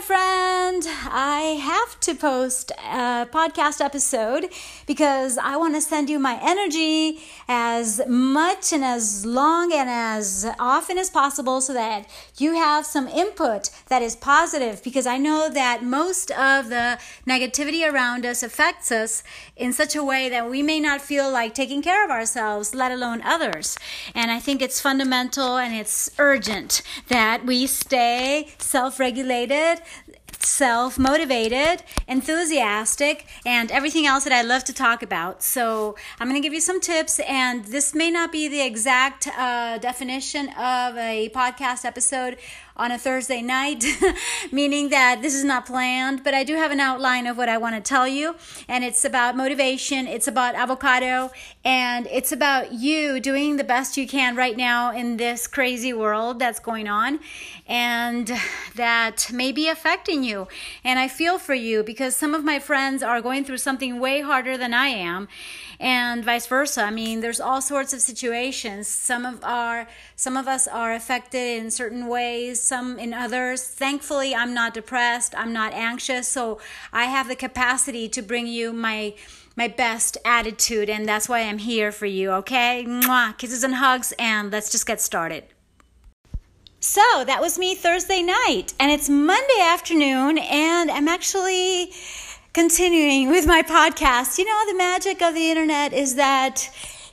my friend. I have to post a podcast episode because I want to send you my energy as much and as long and as often as possible so that you have some input that is positive because I know that most of the negativity around us affects us in such a way that we may not feel like taking care of ourselves, let alone others. And I think it's fundamental and it's urgent that we stay self regulated, self motivated, enthusiastic, and everything else that I love to talk about. So, I'm going to give you some tips, and this may not be the exact uh, definition of a podcast episode on a Thursday night, meaning that this is not planned, but I do have an outline of what I want to tell you. And it's about motivation, it's about avocado, and it's about you doing the best you can right now in this crazy world that's going on and that may be affecting you. And I feel for you because some of my friends are going through something way harder than I am and vice versa. I mean, there's all sorts of situations. Some of our some of us are affected in certain ways, some in others. Thankfully, I'm not depressed, I'm not anxious, so I have the capacity to bring you my my best attitude and that's why I'm here for you, okay? Mwah, kisses and hugs and let's just get started. So, that was me Thursday night and it's Monday afternoon and I'm actually continuing with my podcast, you know, the magic of the internet is that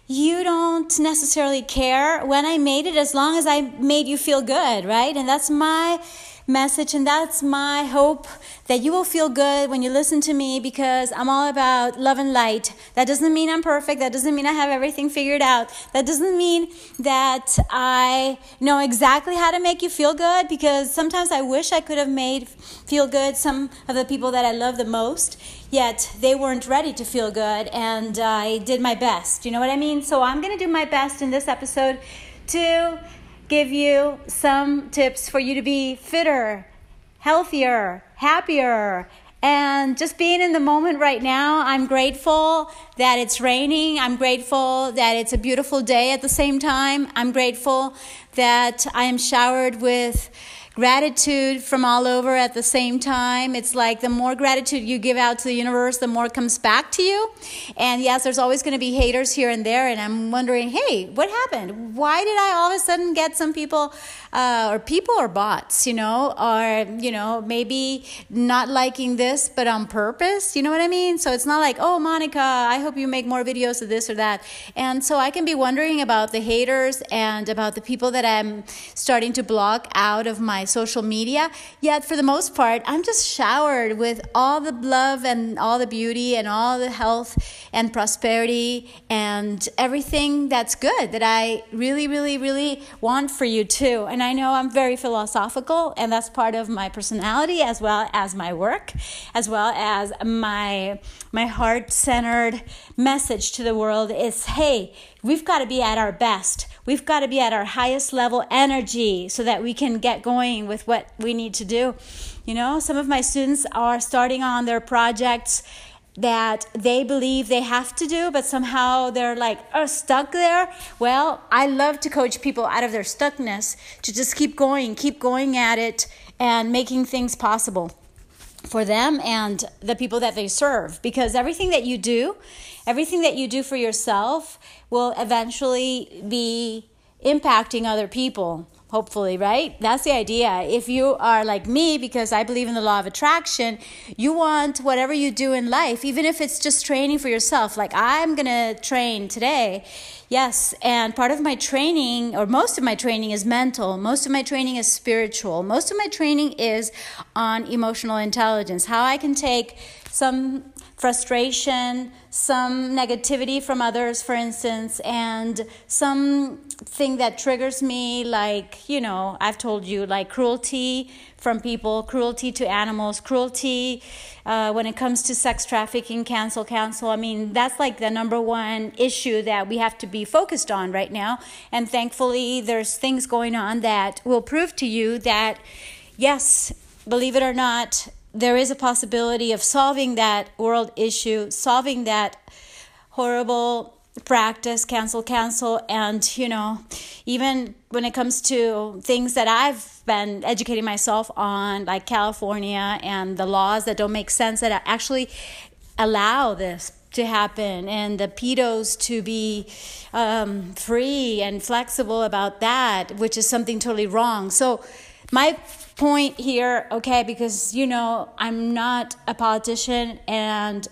you don't necessarily care when I made it as long as I made you feel good, right? And that's my message and that's my hope that you will feel good when you listen to me because I'm all about love and light. That doesn't mean I'm perfect. That doesn't mean I have everything figured out. That doesn't mean that I know exactly how to make you feel good because sometimes I wish I could have made feel good some of the people that I love the most, yet they weren't ready to feel good and I did my best. You know what I mean? So I'm going to do my best in this episode to give you some tips for you to be fitter, healthier, happier, and just being in the moment right now. I'm grateful that it's raining. I'm grateful that it's a beautiful day at the same time. I'm grateful that I am showered with gratitude from all over at the same time. It's like the more gratitude you give out to the universe, the more comes back to you. And yes, there's always going to be haters here and there. And I'm wondering, hey, what happened? Why did I all of a sudden get some people, uh, or people or bots, you know, or, you know, maybe not liking this, but on purpose? You know what I mean? So it's not like, oh, Monica, I hope you make more videos of this or that. And so I can be wondering about the haters and about the people that I'm starting to block out of my social media. Yet, for the most part, I'm just showered with all the love and all the beauty and all the health and prosperity and everything that's good that I really, really, really want for you too. And I know I'm very philosophical, and that's part of my personality as well as my work, as well as my my heart centered message to the world is hey, we've got to be at our best. We've got to be at our highest level energy so that we can get going with what we need to do. You know, some of my students are starting on their projects that they believe they have to do, but somehow they're like oh, stuck there. Well, I love to coach people out of their stuckness to just keep going, keep going at it, and making things possible for them and the people that they serve because everything that you do, everything that you do for yourself will eventually be impacting other people hopefully, right? That's the idea. If you are like me, because I believe in the law of attraction, you want whatever you do in life, even if it's just training for yourself. Like, I'm going to train today. Yes, and part of my training, or most of my training, is mental. Most of my training is spiritual. Most of my training is on emotional intelligence. How I can take some frustration, some negativity from others, for instance, and something that triggers me, like, you know, I've told you, like cruelty from people, cruelty to animals, cruelty uh, when it comes to sex trafficking, cancel, cancel. I mean, that's like the number one issue that we have to be focused on right now. And thankfully, there's things going on that will prove to you that, yes, believe it or not, there is a possibility of solving that world issue, solving that horrible practice cancel cancel. And you know even when it comes to things that i've been educating myself on like california and the laws that don't make sense that actually allow this to happen and the pedos to be um, free and flexible about that which is something totally wrong. So my point here okay because you know i'm not a politician and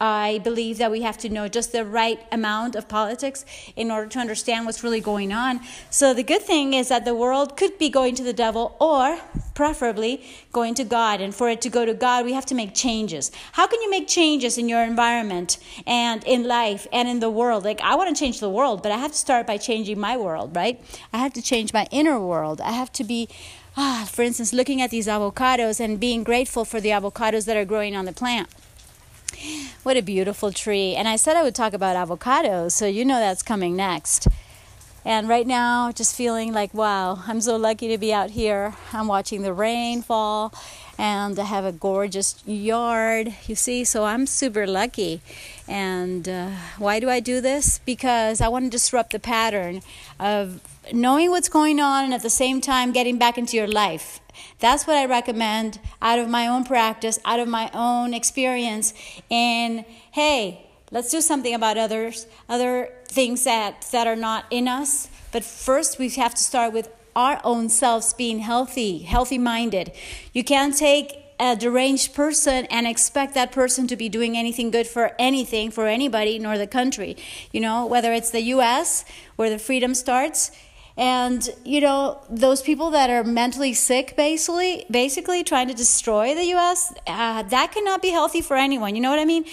I believe that we have to know just the right amount of politics in order to understand what's really going on. So, the good thing is that the world could be going to the devil or preferably going to God. And for it to go to God, we have to make changes. How can you make changes in your environment and in life and in the world? Like, I want to change the world, but I have to start by changing my world, right? I have to change my inner world. I have to be. Ah, for instance, looking at these avocados and being grateful for the avocados that are growing on the plant what a beautiful tree. And I said I would talk about avocados, so you know that's coming next. And right now, just feeling like, wow, I'm so lucky to be out here. I'm watching the rain fall, and I have a gorgeous yard, you see, so I'm super lucky. And uh, why do I do this? Because I want to disrupt the pattern of knowing what's going on and at the same time getting back into your life that's what I recommend out of my own practice, out of my own experience. And hey, let's do something about others, other things that, that are not in us. But first, we have to start with our own selves being healthy, healthy minded. You can't take a deranged person and expect that person to be doing anything good for anything, for anybody, nor the country. You know, whether it's the US, where the freedom starts, and you know those people that are mentally sick basically basically trying to destroy the us uh, that cannot be healthy for anyone you know what i mean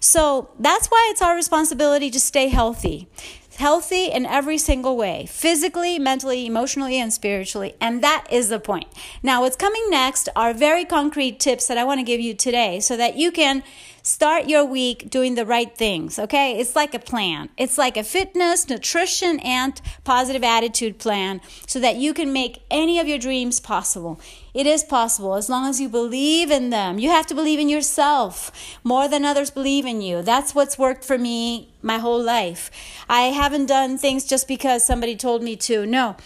so that's why it's our responsibility to stay healthy healthy in every single way physically, mentally, emotionally, and spiritually. And that is the point. Now, what's coming next are very concrete tips that I want to give you today so that you can Start your week doing the right things, okay? It's like a plan. It's like a fitness, nutrition, and positive attitude plan so that you can make any of your dreams possible. It is possible as long as you believe in them. You have to believe in yourself more than others believe in you. That's what's worked for me my whole life. I haven't done things just because somebody told me to. No,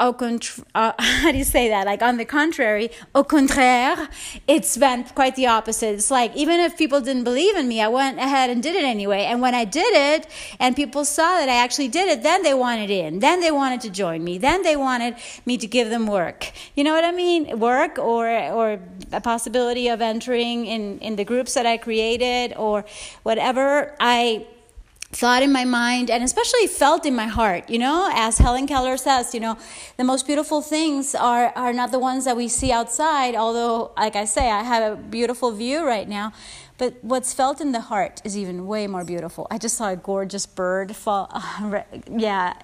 au contraire, uh, how do you say that? Like on the contrary, au contraire, it's been quite the opposite. It's like even if people didn't believe in me, I went ahead and did it anyway. And when I did it, and people saw that I actually did it, then they wanted in. Then they wanted to join me. Then they wanted me to give them work. You know what I mean? Work or or a possibility of entering in in the groups that I created or whatever. I thought in my mind and especially felt in my heart you know as helen keller says you know the most beautiful things are are not the ones that we see outside although like i say i have a beautiful view right now but what's felt in the heart is even way more beautiful. I just saw a gorgeous bird fall. Yeah,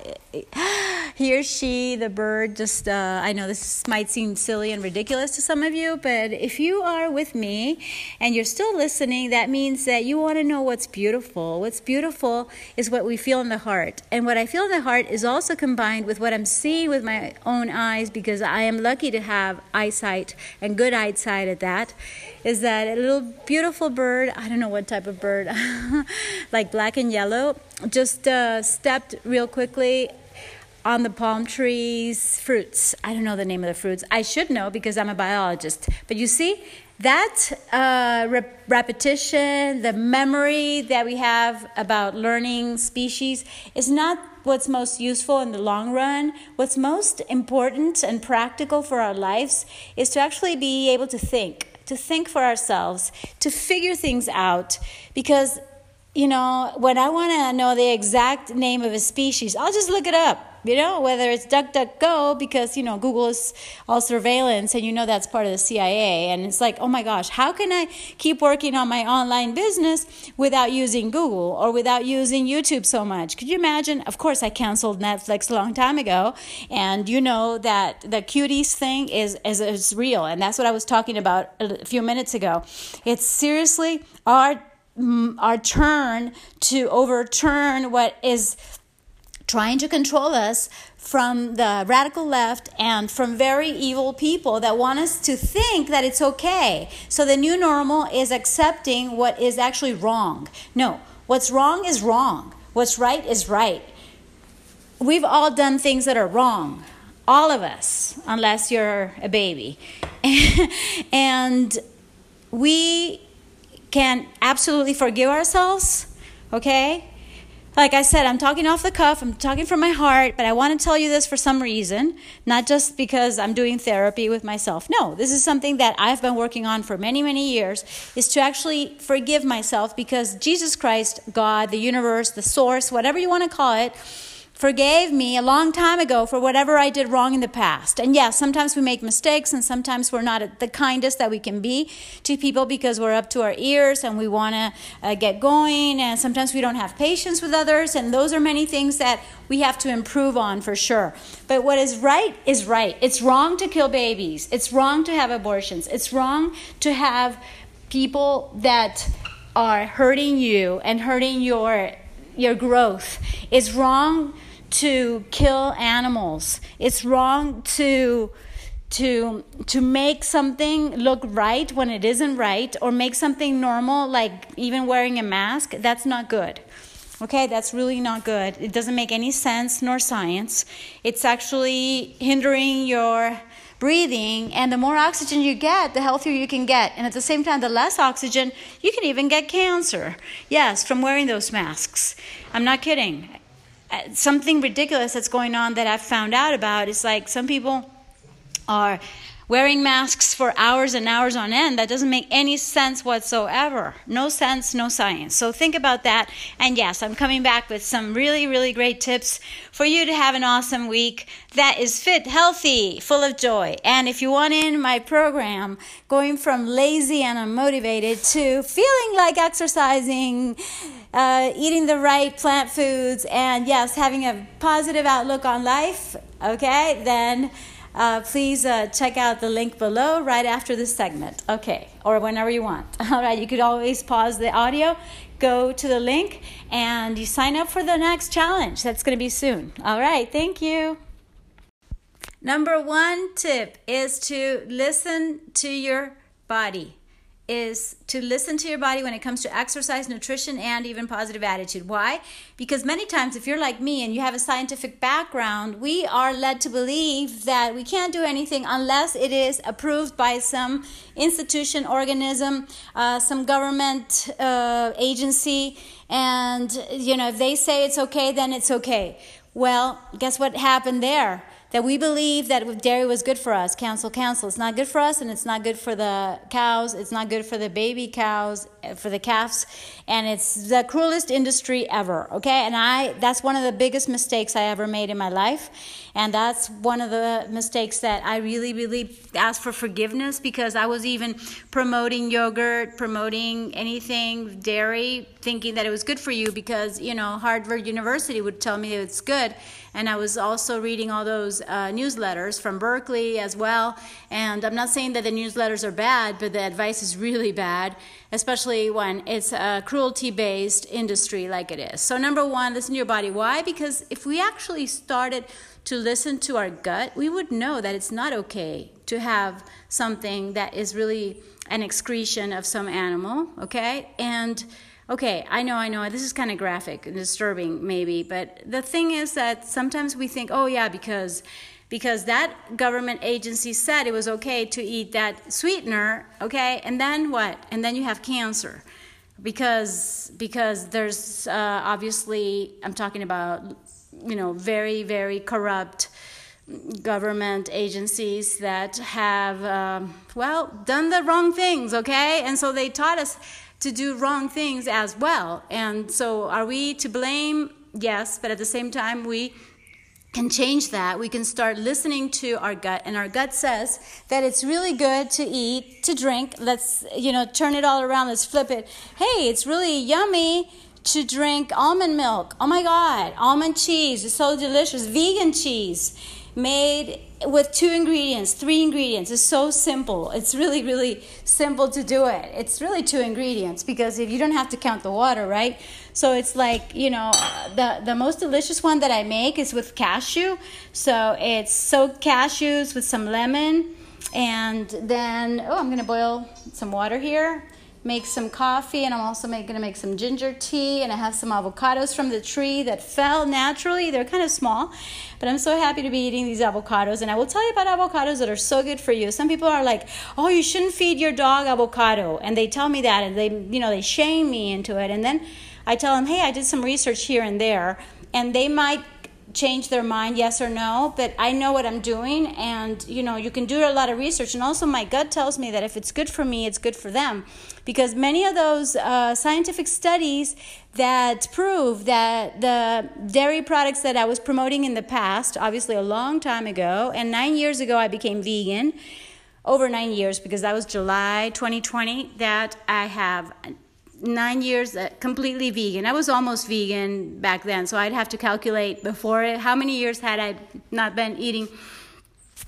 he or she, the bird, just, uh, I know this might seem silly and ridiculous to some of you, but if you are with me and you're still listening, that means that you want to know what's beautiful. What's beautiful is what we feel in the heart. And what I feel in the heart is also combined with what I'm seeing with my own eyes because I am lucky to have eyesight and good eyesight at that. Is that a little beautiful bird, I don't know what type of bird, like black and yellow, just uh, stepped real quickly on the palm trees, fruits. I don't know the name of the fruits. I should know because I'm a biologist. But you see, that uh, rep- repetition, the memory that we have about learning species is not what's most useful in the long run. What's most important and practical for our lives is to actually be able to think to think for ourselves, to figure things out. Because, you know, when I want to know the exact name of a species, I'll just look it up you know, whether it's DuckDuckGo, because, you know, Google is all surveillance and you know that's part of the CIA. And it's like, oh my gosh, how can I keep working on my online business without using Google or without using YouTube so much? Could you imagine? Of course, I canceled Netflix a long time ago. And you know that the cuties thing is, is, is real. And that's what I was talking about a few minutes ago. It's seriously our mm, our turn to overturn what is trying to control us from the radical left and from very evil people that want us to think that it's okay. So the new normal is accepting what is actually wrong. No, what's wrong is wrong. What's right is right. We've all done things that are wrong, all of us, unless you're a baby. and we can absolutely forgive ourselves, okay? Like I said, I'm talking off the cuff, I'm talking from my heart, but I want to tell you this for some reason, not just because I'm doing therapy with myself. No, this is something that I've been working on for many, many years is to actually forgive myself because Jesus Christ, God, the universe, the source, whatever you want to call it, forgave me a long time ago for whatever I did wrong in the past. And yes, sometimes we make mistakes and sometimes we're not the kindest that we can be to people because we're up to our ears and we want to uh, get going. And sometimes we don't have patience with others. And those are many things that we have to improve on for sure. But what is right is right. It's wrong to kill babies, it's wrong to have abortions, it's wrong to have people that are hurting you and hurting your your growth. It's wrong to kill animals. It's wrong to to to make something look right when it isn't right or make something normal like even wearing a mask. That's not good. Okay, that's really not good. It doesn't make any sense nor science. It's actually hindering your breathing, and the more oxygen you get, the healthier you can get. And at the same time, the less oxygen, you can even get cancer. Yes, from wearing those masks. I'm not kidding Uh, something ridiculous that's going on that I've found out about is like some people are wearing masks for hours and hours on end. That doesn't make any sense whatsoever. No sense, no science. So think about that. And yes, I'm coming back with some really, really great tips for you to have an awesome week that is fit, healthy, full of joy. And if you want in my program, going from lazy and unmotivated to feeling like exercising, uh, eating the right plant foods, and yes, having a positive outlook on life, okay, then uh, please uh, check out the link below right after this segment. Okay, or whenever you want. All right, you could always pause the audio, go to the link, and you sign up for the next challenge. That's going to be soon. All right, thank you. Number one tip is to listen to your body is to listen to your body when it comes to exercise, nutrition, and even positive attitude. Why? Because many times, if you're like me and you have a scientific background, we are led to believe that we can't do anything unless it is approved by some institution, organism, uh, some government uh, agency. And, you know, if they say it's okay, then it's okay. Well, guess what happened there? That we believe that dairy was good for us. Cancel, cancel. It's not good for us, and it's not good for the cows. It's not good for the baby cows, eh, for the calves, and it's the cruelest industry ever. Okay, and I that's one of the biggest mistakes I ever made in my life, and that's one of the mistakes that I really, really asked for forgiveness because I was even promoting yogurt, promoting anything dairy, thinking that it was good for you because you know Harvard University would tell me it's good and I was also reading all those uh, newsletters from Berkeley as well. And I'm not saying that the newsletters are bad, but the advice is really bad, especially when it's a cruelty based industry like it is. So, number one, listen to your body. Why? Because if we actually started to listen to our gut, we would know that it's not okay to have something that is really an excretion of some animal, okay? And okay, I know, I know, this is kind of graphic and disturbing maybe, but the thing is that sometimes we think, oh yeah, because because that government agency said it was okay to eat that sweetener, okay, and then what? And then you have cancer. Because because there's uh, obviously I'm talking about you know very very corrupt government agencies that have um, well done the wrong things okay and so they taught us to do wrong things as well. And so, are we to blame? Yes, but at the same time, we can change that. We can start listening to our gut, and our gut says that it's really good to eat, to drink. Let's, you know, turn it all around. Let's flip it. Hey, it's really yummy to drink almond milk. Oh my God, almond cheese is so delicious. Vegan cheese made with two ingredients, three ingredients. It's so simple. It's really, really simple to do it. It's really two ingredients because if you don't have to count the water, right? So it's like, you know, the, the most delicious one that I make is with cashew. So it's soaked cashews with some lemon. And then, oh, I'm going to boil some water here. Make some coffee, and I'm also gonna make some ginger tea, and I have some avocados from the tree that fell naturally. They're kind of small, but I'm so happy to be eating these avocados. And I will tell you about avocados that are so good for you. Some people are like, "Oh, you shouldn't feed your dog avocado," and they tell me that, and they, you know, they shame me into it. And then I tell them, "Hey, I did some research here and there," and they might change their mind yes or no but i know what i'm doing and you know you can do a lot of research. And also my gut tells me that if it's good for me it's good for them. Because many of those uh, scientific studies that prove that the dairy products that i was promoting in the past obviously a long time ago and nine years ago i became vegan over nine years because that was july 2020 that i have nine years uh, completely vegan. I was almost vegan back then, so I'd have to calculate before it, how many years had I not been eating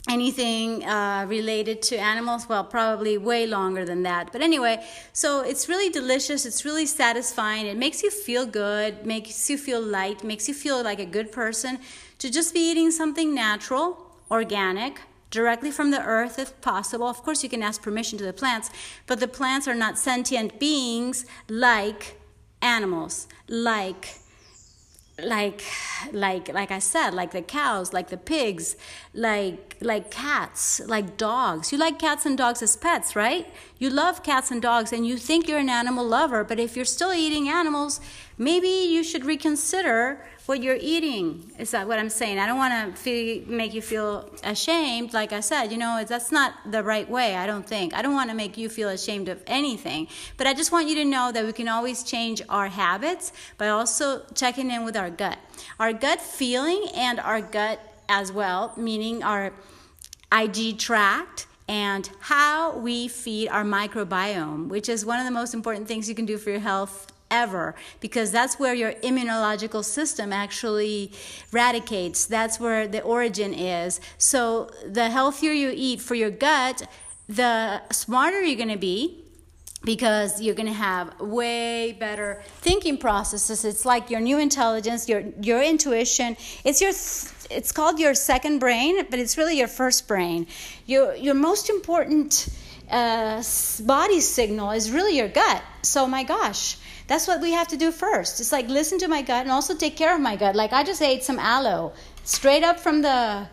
anything uh, related to animals. Well, probably way longer than that. But anyway, so it's really delicious. It's really satisfying. It makes you feel good, makes you feel light, makes you feel like a good person to just be eating something natural, organic directly from the earth if possible. Of course, you can ask permission to the plants, but the plants are not sentient beings like animals, like like like like I said, like the cows, like the pigs, like like cats, like dogs. You like cats and dogs as pets, right? You love cats and dogs and you think you're an animal lover, but if you're still eating animals, maybe you should reconsider what you're eating. Is that what I'm saying? I don't want to make you feel ashamed. Like I said, you know, that's not the right way, I don't think. I don't want to make you feel ashamed of anything. But I just want you to know that we can always change our habits by also checking in with our gut. Our gut feeling and our gut as well, meaning our IG tract and how we feed our microbiome, which is one of the most important things you can do for your health ever because that's where your immunological system actually radicates. That's where the origin is. So the healthier you eat for your gut, the smarter you're going to be because you're going to have way better thinking processes it's like your new intelligence your your intuition it's your it's called your second brain but it's really your first brain your your most important uh, body signal is really your gut so my gosh that's what we have to do first. It's like listen to my gut and also take care of my gut. Like I just ate some aloe straight up from the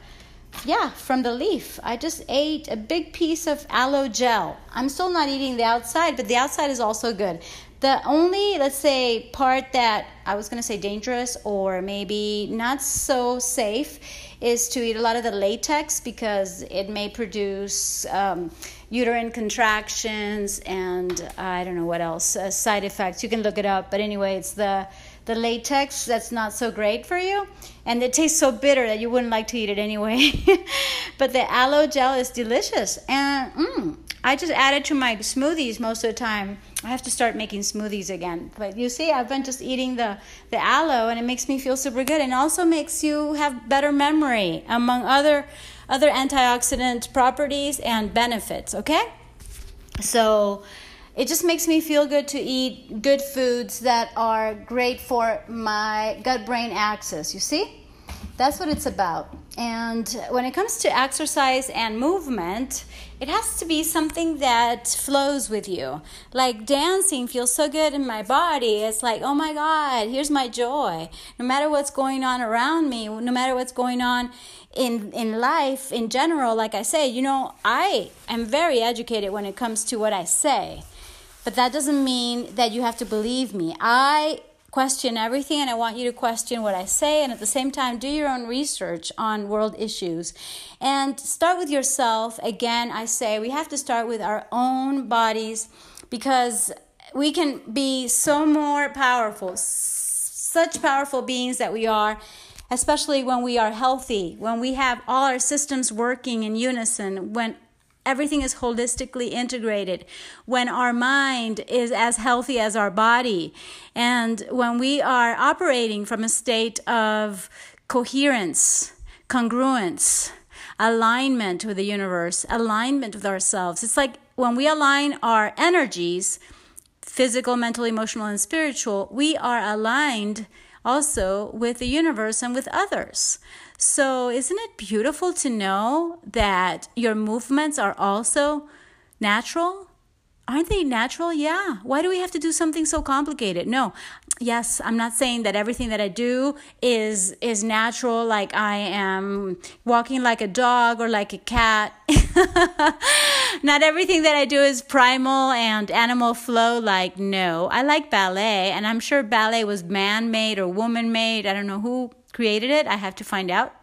yeah, from the leaf. I just ate a big piece of aloe gel. I'm still not eating the outside, but the outside is also good. The only, let's say, part that I was going to say dangerous or maybe not so safe is to eat a lot of the latex because it may produce um, uterine contractions and I don't know what else, uh, side effects. You can look it up. But anyway, it's the the latex that's not so great for you. And it tastes so bitter that you wouldn't like to eat it anyway. But the aloe gel is delicious. And mm, i just add it to my smoothies most of the time. I have to start making smoothies again. But you see i've been just eating the, the aloe and it makes me feel super good. And also makes you have better memory among other other antioxidant properties and benefits okay so it just makes me feel good to eat good foods that are great for my gut brain axis. You see? That's what it's about. And when it comes to exercise and movement, it has to be something that flows with you. Like dancing feels so good in my body. It's like, oh my God, here's my joy. No matter what's going on around me, no matter what's going on in in life in general, like I say, you know, I am very educated when it comes to what I say. But that doesn't mean that you have to believe me. I question everything and I want you to question what I say and at the same time do your own research on world issues and start with yourself. Again, I say we have to start with our own bodies because we can be so more powerful, such powerful beings that we are especially when we are healthy, when we have all our systems working in unison, when everything is holistically integrated, when our mind is as healthy as our body, and when we are operating from a state of coherence, congruence, alignment with the universe, alignment with ourselves. It's like when we align our energies, physical, mental, emotional, and spiritual, we are aligned also with the universe and with others. So, isn't it beautiful to know that your movements are also natural, aren't they natural? Yeah. Why do we have to do something so complicated? No. Yes, I'm not saying that everything that I do is is natural like I am walking like a dog or like a cat. not everything that I do is primal and animal flow like no. I like ballet and I'm sure ballet was man-made or woman-made. I don't know who created it. I have to find out.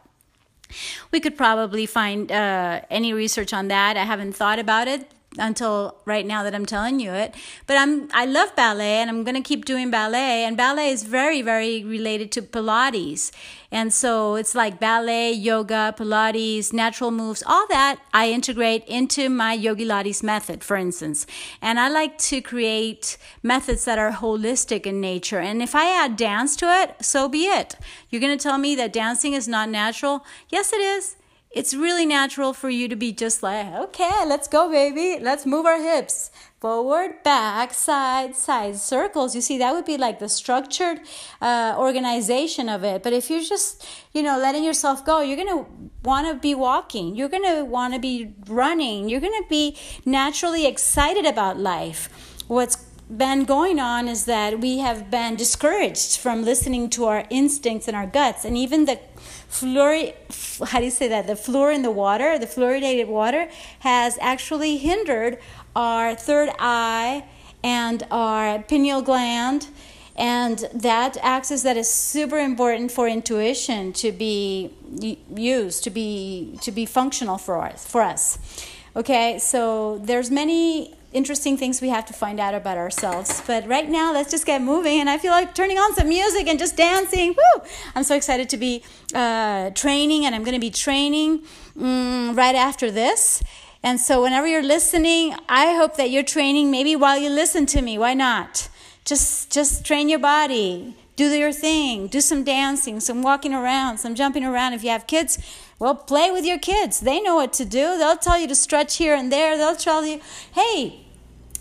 We could probably find uh, any research on that. I haven't thought about it until right now that I'm telling you it. But I'm I love ballet and I'm going to keep doing ballet and ballet is very very related to pilates. And so it's like ballet, yoga, pilates, natural moves, all that I integrate into my Yogi Lattes method, for instance. And I like to create methods that are holistic in nature. And if I add dance to it, so be it. You're going to tell me that dancing is not natural? Yes it is it's really natural for you to be just like, okay, let's go, baby. Let's move our hips forward, back, side, side, circles. You see, that would be like the structured uh, organization of it. But if you're just, you know, letting yourself go, you're going to want to be walking. You're going to want to be running. You're going to be naturally excited about life. What's been going on is that we have been discouraged from listening to our instincts and our guts and even the fluor how do you say that? The fluor in the water the fluoridated water has actually hindered our third eye and our pineal gland and that axis that is super important for intuition to be used to be to be functional for us for us. Okay so there's many interesting things we have to find out about ourselves. But right now, let's just get moving. And I feel like turning on some music and just dancing. Woo! I'm so excited to be uh, training, and I'm going to be training um, right after this. And so, whenever you're listening, I hope that you're training maybe while you listen to me. Why not? Just, just train your body. Do your thing. Do some dancing, some walking around, some jumping around. If you have kids, well, play with your kids. They know what to do. They'll tell you to stretch here and there. They'll tell you, hey,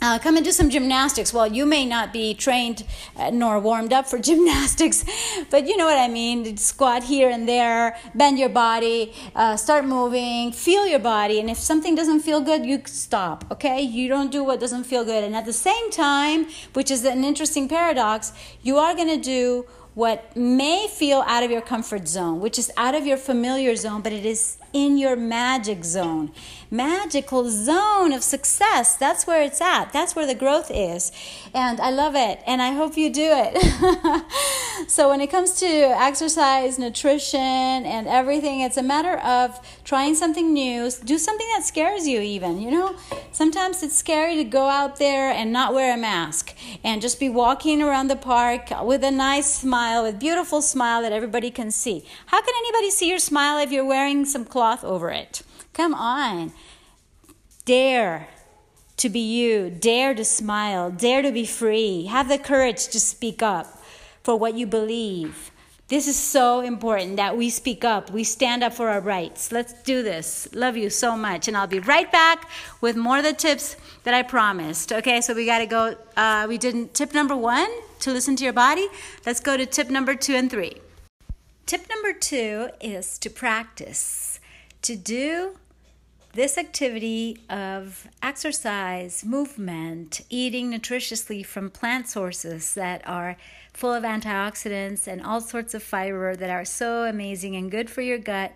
uh, come and do some gymnastics. Well, you may not be trained uh, nor warmed up for gymnastics, but you know what I mean. Squat here and there, bend your body, uh, start moving, feel your body. And if something doesn't feel good, you stop, okay? You don't do what doesn't feel good. And at the same time, which is an interesting paradox, you are going to do what may feel out of your comfort zone, which is out of your familiar zone, but it is in your magic zone. Magical zone of success. That's where it's at. That's where the growth is. And I love it. And I hope you do it. so, when it comes to exercise, nutrition, and everything, it's a matter of trying something new. Do something that scares you, even. You know, sometimes it's scary to go out there and not wear a mask and just be walking around the park with a nice smile, with beautiful smile that everybody can see. How can anybody see your smile if you're wearing some cloth over it. Come on. Dare to be you. Dare to smile. Dare to be free. Have the courage to speak up for what you believe. This is so important that we speak up. We stand up for our rights. Let's do this. Love you so much. And I'll be right back with more of the tips that I promised. Okay, so we got to go. Uh, we did tip number one to listen to your body. Let's go to tip number two and three. Tip number two is to practice to do this activity of exercise, movement, eating nutritiously from plant sources that are full of antioxidants and all sorts of fiber that are so amazing and good for your gut,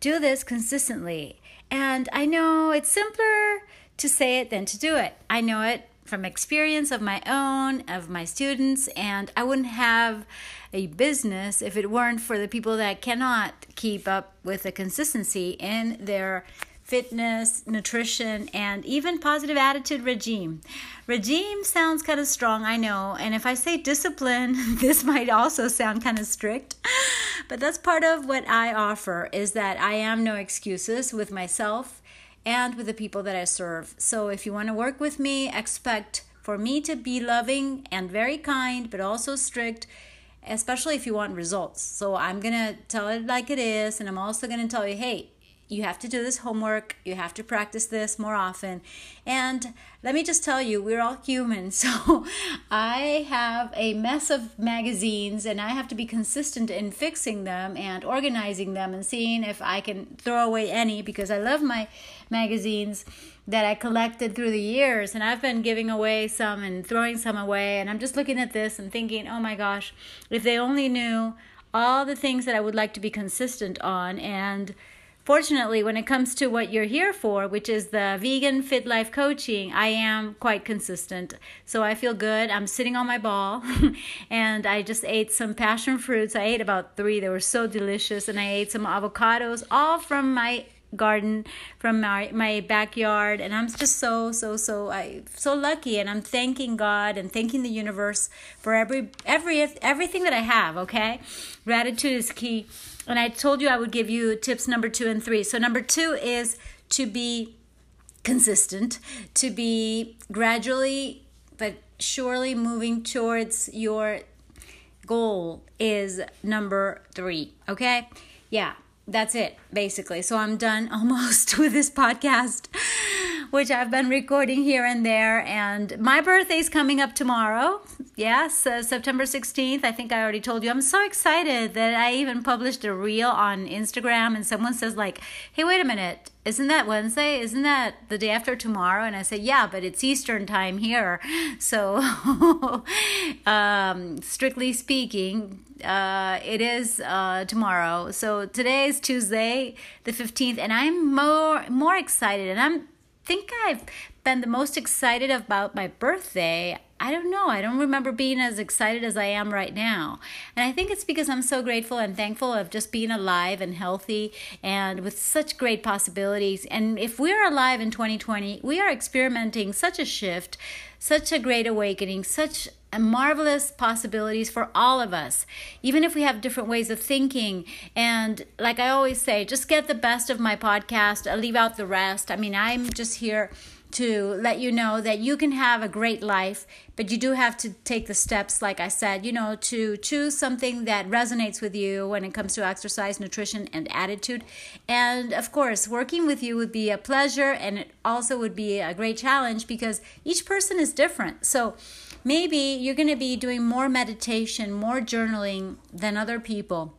do this consistently. And I know it's simpler to say it than to do it. I know it from experience of my own, of my students, and I wouldn't have a business if it weren't for the people that cannot keep up with the consistency in their fitness, nutrition, and even positive attitude regime. Regime sounds kind of strong, I know, and if I say discipline, this might also sound kind of strict. But that's part of what I offer is that I am no excuses with myself and with the people that I serve. So if you want to work with me, expect for me to be loving and very kind, but also strict, especially if you want results. So I'm going to tell it like it is, and I'm also going to tell you, hey, you have to do this homework, you have to practice this more often. And let me just tell you, we're all human. So I have a mess of magazines and I have to be consistent in fixing them and organizing them and seeing if I can throw away any because I love my magazines that I collected through the years. And I've been giving away some and throwing some away. And I'm just looking at this and thinking, oh my gosh, if they only knew all the things that I would like to be consistent on and fortunately, when it comes to what you're here for, which is the vegan fit life coaching, I am quite consistent. So I feel good. I'm sitting on my ball and I just ate some passion fruits. I ate about three. They were so delicious. And I ate some avocados, all from my garden from my my backyard and I'm just so so so I so lucky and I'm thanking God and thanking the universe for every every everything that I have okay gratitude is key and I told you I would give you tips number two and three. So, number two is to be consistent, to be gradually but surely moving towards your goal is number three. Okay? Yeah, that's it, basically. So, I'm done almost with this podcast which I've been recording here and there. And my birthday is coming up tomorrow. Yes, uh, September 16th. I think I already told you. I'm so excited that I even published a reel on Instagram, and someone says, like, hey, wait a minute. Isn't that Wednesday? Isn't that the day after tomorrow? And I said, yeah, but it's Eastern time here. So, um, strictly speaking, uh, it is uh, tomorrow. So today is Tuesday, the 15th, and I'm more more excited, and I'm think I've been the most excited about my birthday. I don't know. I don't remember being as excited as I am right now. And I think it's because I'm so grateful and thankful of just being alive and healthy and with such great possibilities. And if we're alive in 2020, we are experimenting such a shift, such a great awakening, such marvelous possibilities for all of us, even if we have different ways of thinking. And like I always say, just get the best of my podcast, I'll leave out the rest. I mean, I'm just here to let you know that you can have a great life, but you do have to take the steps, like I said, you know, to choose something that resonates with you when it comes to exercise, nutrition, and attitude. And of course, working with you would be a pleasure and it also would be a great challenge because each person is different. So, maybe you're going to be doing more meditation, more journaling than other people.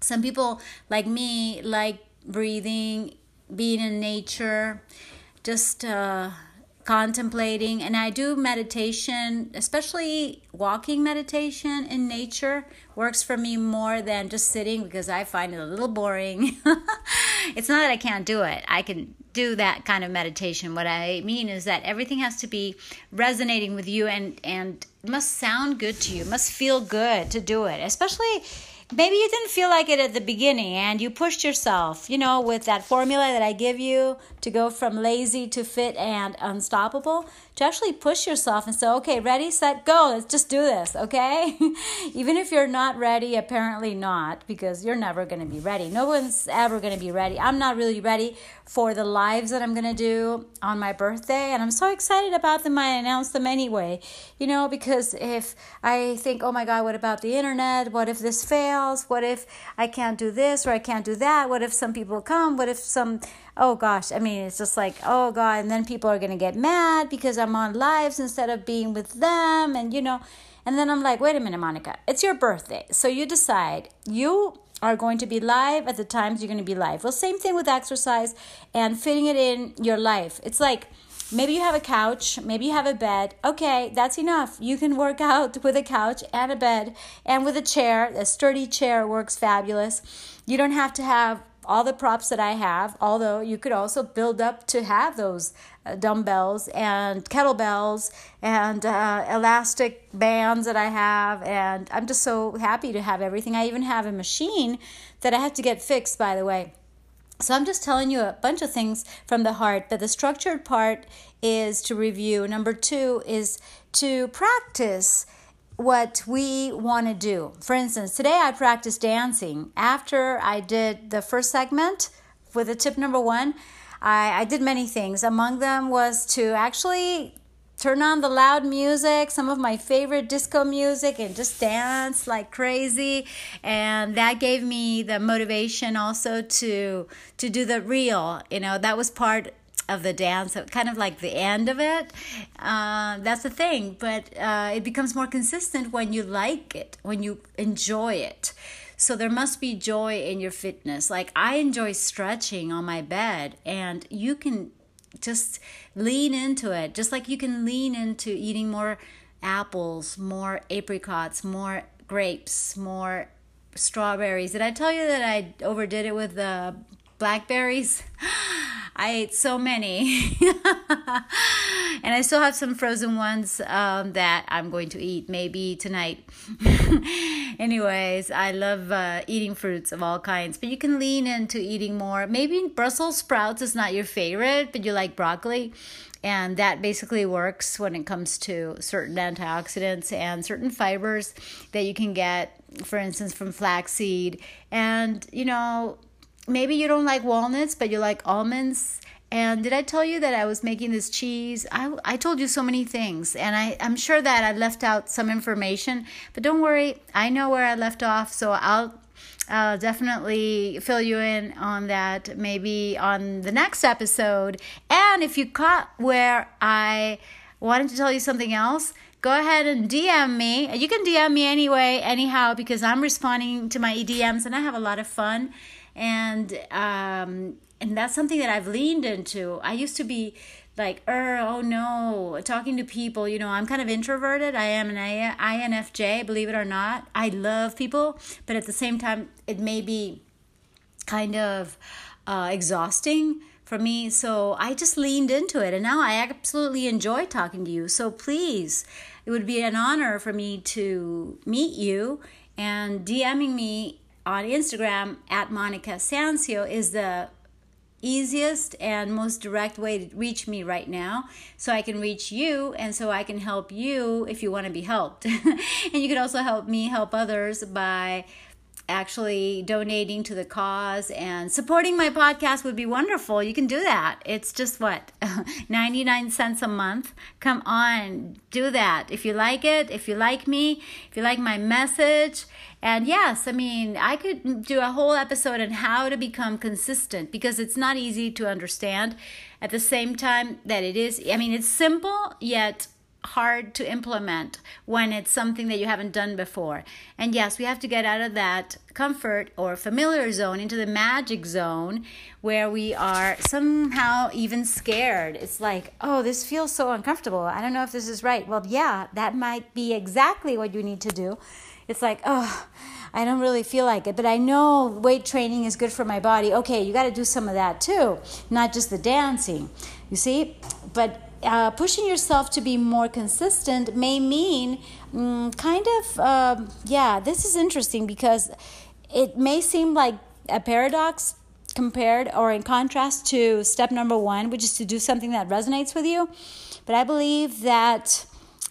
Some people, like me, like breathing, being in nature, just uh, contemplating. And I do meditation, especially walking meditation in nature, works for me more than just sitting because I find it a little boring. it's not that I can't do it, I can do that kind of meditation. What I mean is that everything has to be resonating with you and and must sound good to you, must feel good to do it, especially maybe you didn't feel like it at the beginning and you pushed yourself, you know, with that formula that I give you to go from lazy to fit and unstoppable, to actually push yourself and say, okay, ready, set, go, let's just do this, okay? Even if you're not ready, apparently not, because you're never going to be ready. No one's ever going to be ready. I'm not really ready for the lives that I'm going to do on my birthday, and I'm so excited about them. I announce them anyway, you know, because if I think, oh my God, what about the internet? What if this fails? What if I can't do this or I can't do that? What if some people come? What if some oh gosh, I mean, it's just like, oh God, and then people are going to get mad because I'm on lives instead of being with them. And, you know, and then I'm like, wait a minute, Monica, it's your birthday. So you decide you are going to be live at the times you're going to be live. Well, same thing with exercise and fitting it in your life. It's like, Maybe you have a couch, maybe you have a bed. Okay, that's enough. You can work out with a couch and a bed and with a chair. A sturdy chair works fabulous. You don't have to have all the props that I have, although you could also build up to have those uh, dumbbells and kettlebells and uh, elastic bands that I have. And I'm just so happy to have everything. I even have a machine that I have to get fixed, by the way. So I'm just telling you a bunch of things from the heart, but the structured part is to review. Number two is to practice what we want to do. For instance, today I practiced dancing. After I did the first segment with the tip number one, I, I did many things. Among them was to actually turn on the loud music, some of my favorite disco music, and just dance like crazy. And that gave me the motivation also to to do the reel. You know, that was part of the dance, kind of like the end of it. Uh, that's the thing, but uh, it becomes more consistent when you like it, when you enjoy it. So there must be joy in your fitness. Like I enjoy stretching on my bed, and you can just lean into it, just like you can lean into eating more apples, more apricots, more grapes, more strawberries. Did I tell you that I overdid it with the blackberries? I ate so many. and I still have some frozen ones um, that I'm going to eat maybe tonight. Anyways, I love uh, eating fruits of all kinds, but you can lean into eating more. Maybe Brussels sprouts is not your favorite, but you like broccoli. And that basically works when it comes to certain antioxidants and certain fibers that you can get, for instance, from flaxseed. And, you know, maybe you don't like walnuts, but you like almonds. And did I tell you that I was making this cheese? I, I told you so many things, and I, I'm sure that I left out some information, but don't worry, I know where I left off, so I'll uh, definitely fill you in on that maybe on the next episode. And if you caught where I wanted to tell you something else, go ahead and DM me. You can DM me anyway, anyhow, because I'm responding to my EDMs and I have a lot of fun and um, and that's something that I've leaned into. I used to be like, er, oh no, talking to people. You know, I'm kind of introverted. I am an INFJ, believe it or not. I love people, but at the same time, it may be kind of uh, exhausting for me. So I just leaned into it, and now I absolutely enjoy talking to you. So please, it would be an honor for me to meet you and DMing me on Instagram at Monica Sancio is the easiest and most direct way to reach me right now so I can reach you and so I can help you if you want to be helped. and you can also help me help others by actually donating to the cause and supporting my podcast would be wonderful. You can do that. It's just what 99 cents a month. Come on, do that. If you like it, if you like me, if you like my message, and yes, I mean, I could do a whole episode on how to become consistent because it's not easy to understand at the same time that it is. I mean, it's simple yet hard to implement when it's something that you haven't done before. And yes, we have to get out of that comfort or familiar zone into the magic zone where we are somehow even scared. It's like, oh, this feels so uncomfortable. I don't know if this is right. Well, yeah, that might be exactly what you need to do. It's like, oh, I don't really feel like it, but I know weight training is good for my body. Okay, you got to do some of that too, not just the dancing. You see? But uh, pushing yourself to be more consistent may mean mm, kind of, uh, yeah, this is interesting because it may seem like a paradox compared or in contrast to step number one, which is to do something that resonates with you. But I believe that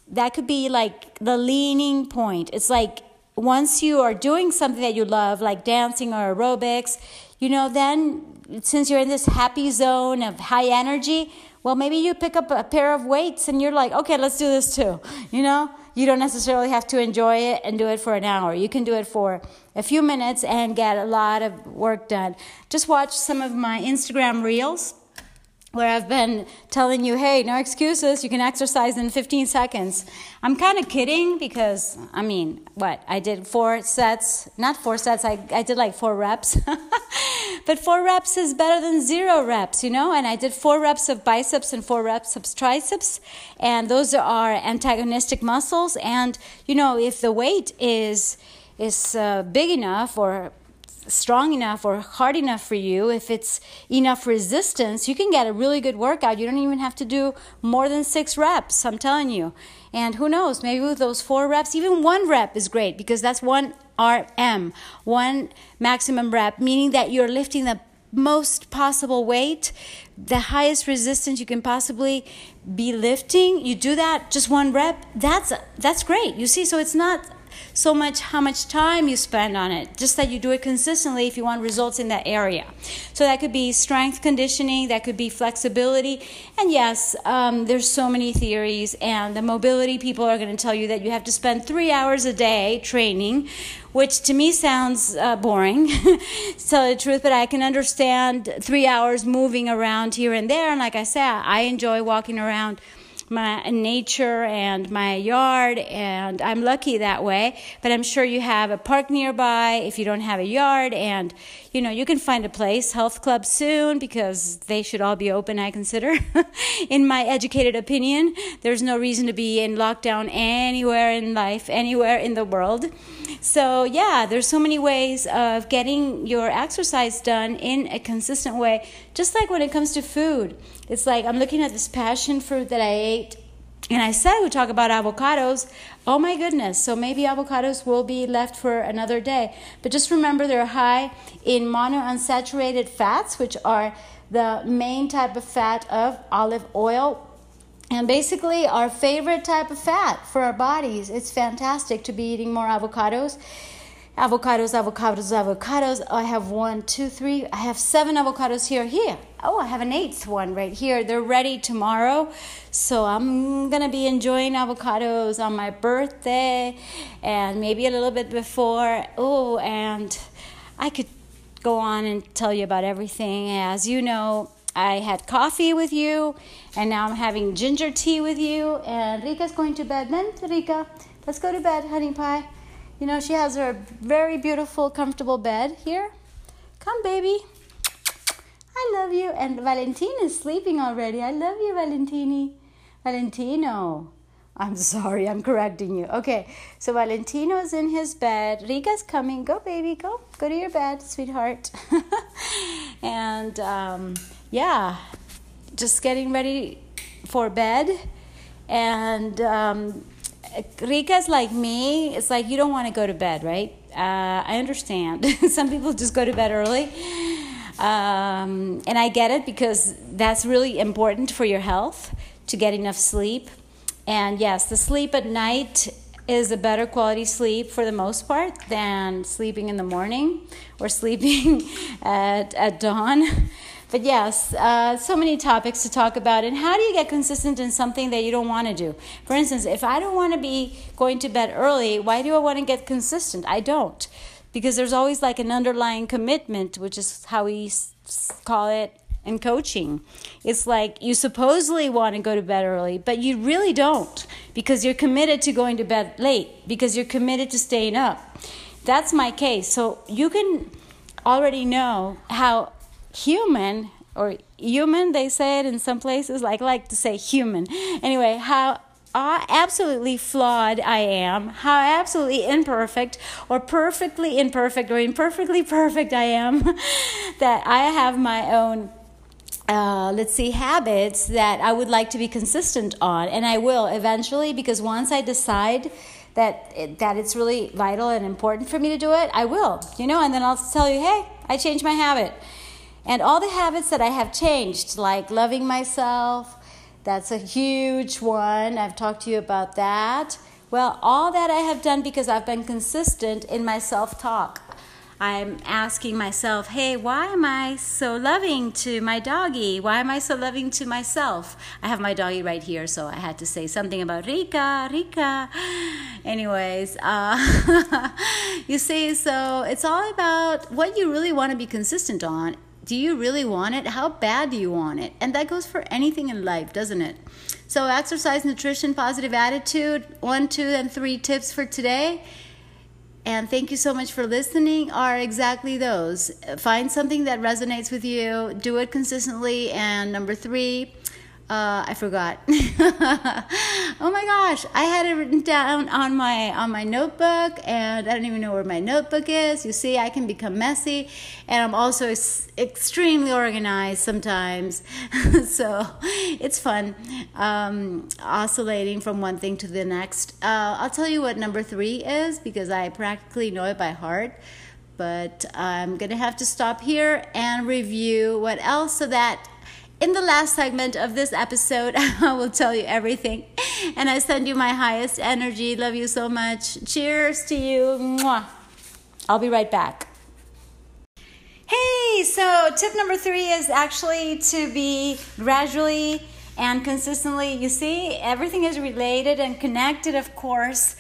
that could be like the leaning point. It's like once you are doing something that you love, like dancing or aerobics, you know, then since you're in this happy zone of high energy, well, maybe you pick up a pair of weights and you're like, okay, let's do this too. You know, you don't necessarily have to enjoy it and do it for an hour. You can do it for a few minutes and get a lot of work done. Just watch some of my Instagram reels where I've been telling you, hey, no excuses, you can exercise in 15 seconds. I'm kind of kidding because, I mean, what? I did four sets, not four sets, I, I did like four reps. but four reps is better than zero reps, you know? And I did four reps of biceps and four reps of triceps, and those are antagonistic muscles. And, you know, if the weight is is uh, big enough or strong enough or hard enough for you, if it's enough resistance, you can get a really good workout. You don't even have to do more than six reps, I'm telling you. And who knows, maybe with those four reps, even one rep is great because that's one RM, one maximum rep, meaning that you're lifting the most possible weight, the highest resistance you can possibly be lifting. You do that just one rep. That's that's great. You see, so it's not so much how much time you spend on it. Just that you do it consistently if you want results in that area. So that could be strength conditioning, that could be flexibility, and yes, um, there's so many theories. And the mobility people are going to tell you that you have to spend three hours a day training which to me sounds uh, boring. tell the truth, but I can understand three hours moving around here and there. And like I said, I enjoy walking around my nature and my yard, and I'm lucky that way. But I'm sure you have a park nearby if you don't have a yard, and you know you can find a place, health club soon, because they should all be open. I consider, in my educated opinion, there's no reason to be in lockdown anywhere in life, anywhere in the world. So yeah, there's so many ways of getting your exercise done in a consistent way. Just like when it comes to food, it's like I'm looking at this passion fruit that I ate and I said we talk about avocados. Oh my goodness. So maybe avocados will be left for another day. But just remember they're high in monounsaturated fats, which are the main type of fat of olive oil. And basically, our favorite type of fat for our bodies. It's fantastic to be eating more avocados avocados, avocados, avocados. I have one, two, three. I have seven avocados here. Here. Oh, I have an eighth one right here. They're ready tomorrow. So I'm going to be enjoying avocados on my birthday and maybe a little bit before. Oh, and I could go on and tell you about everything. As you know, I had coffee with you, and now I'm having ginger tea with you. And Rika's going to bed. Then, Rika, let's go to bed, honey pie. You know, she has her very beautiful, comfortable bed here. Come, baby. I love you. And Valentina is sleeping already. I love you, Valentini. Valentino. I'm sorry, I'm correcting you. Okay, so Valentino is in his bed. Rika's coming. Go, baby, go. Go to your bed, sweetheart. and um, yeah, just getting ready for bed. And um, Rika's like me. It's like you don't want to go to bed, right? Uh, I understand. Some people just go to bed early. Um, and I get it because that's really important for your health to get enough sleep. And yes, the sleep at night is a better quality sleep for the most part than sleeping in the morning or sleeping at, at dawn. But yes, uh, so many topics to talk about. And how do you get consistent in something that you don't want to do? For instance, if I don't want to be going to bed early, why do I want to get consistent? I don't. Because there's always like an underlying commitment, which is how we call it in coaching. It's like you supposedly want to go to bed early, but you really don't because you're committed to going to bed late, because you're committed to staying up. That's my case. So you can already know how human or human they say it in some places like like to say human anyway how absolutely flawed I am, how absolutely imperfect or perfectly imperfect or imperfectly perfect I am, that I have my own. Uh, let's see, habits that I would like to be consistent on, and I will eventually because once I decide that it, that it's really vital and important for me to do it, I will, you know, and then I'll tell you, hey, I changed my habit. And all the habits that I have changed, like loving myself, that's a huge one. I've talked to you about that. Well, all that I have done because I've been consistent in my self talk. I'm asking myself, hey, why am I so loving to my doggy? Why am I so loving to myself? I have my doggy right here, so I had to say something about Rika, Rika. Anyways, uh, you see, so it's all about what you really want to be consistent on do you really want it? How bad do you want it? And that goes for anything in life, doesn't it? So, exercise, nutrition, positive attitude, one, two, and three tips for today. And thank you so much for listening, are exactly those. Find something that resonates with you, do it consistently. And number three, uh, I forgot. oh my gosh, I had it written down on my on my notebook, and I don't even know where my notebook is. You see, I can become messy, and I'm also extremely organized sometimes. so it's fun um, oscillating from one thing to the next. Uh, I'll tell you what number three is because I practically know it by heart. But I'm gonna have to stop here and review what else so that in the last segment of this episode, I will tell you everything. And I send you my highest energy. Love you so much. Cheers to you. Mwah. I'll be right back. Hey, so tip number three is actually to be gradually and consistently. You see, everything is related and connected, of course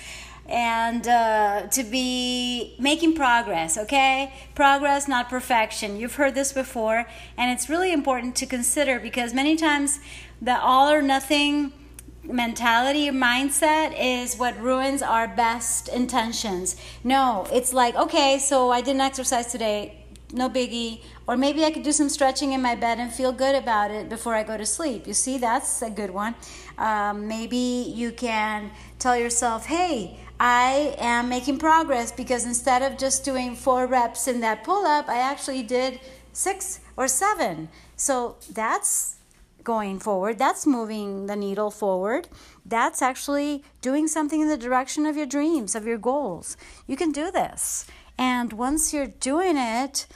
and uh, to be making progress, okay? Progress, not perfection. You've heard this before, and it's really important to consider because many times the all or nothing mentality mindset is what ruins our best intentions. No, it's like, okay, so I didn't exercise today, no biggie. Or maybe I could do some stretching in my bed and feel good about it before I go to sleep. You see, that's a good one. Um, maybe you can tell yourself, hey, I am making progress because instead of just doing four reps in that pull up, I actually did six or seven. So that's going forward. That's moving the needle forward. That's actually doing something in the direction of your dreams, of your goals. You can do this. And once you're doing it,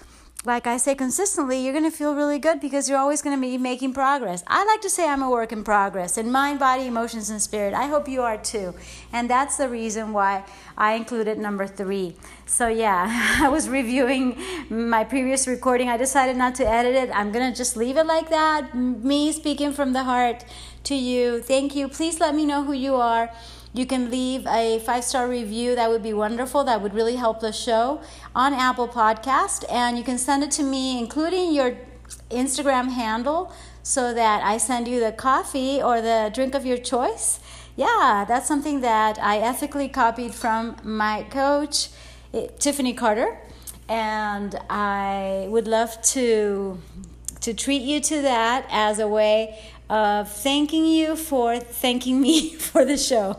like I say consistently, you're going to feel really good because you're always going to be making progress. I like to say I'm a work in progress in mind, body, emotions, and spirit. I hope you are too. And that's the reason why I included number three. So, yeah, I was reviewing my previous recording. I decided not to edit it. I'm going to just leave it like that. Me speaking from the heart to you. Thank you. Please let me know who you are. You can leave a five star review. That would be wonderful. That would really help the show on Apple Podcast. And you can send it to me, including your Instagram handle, so that I send you the coffee or the drink of your choice. Yeah, that's something that I ethically copied from my coach, eh, Tiffany Carter. And I would love to to treat you to that as a way of thanking you for thanking me for the show.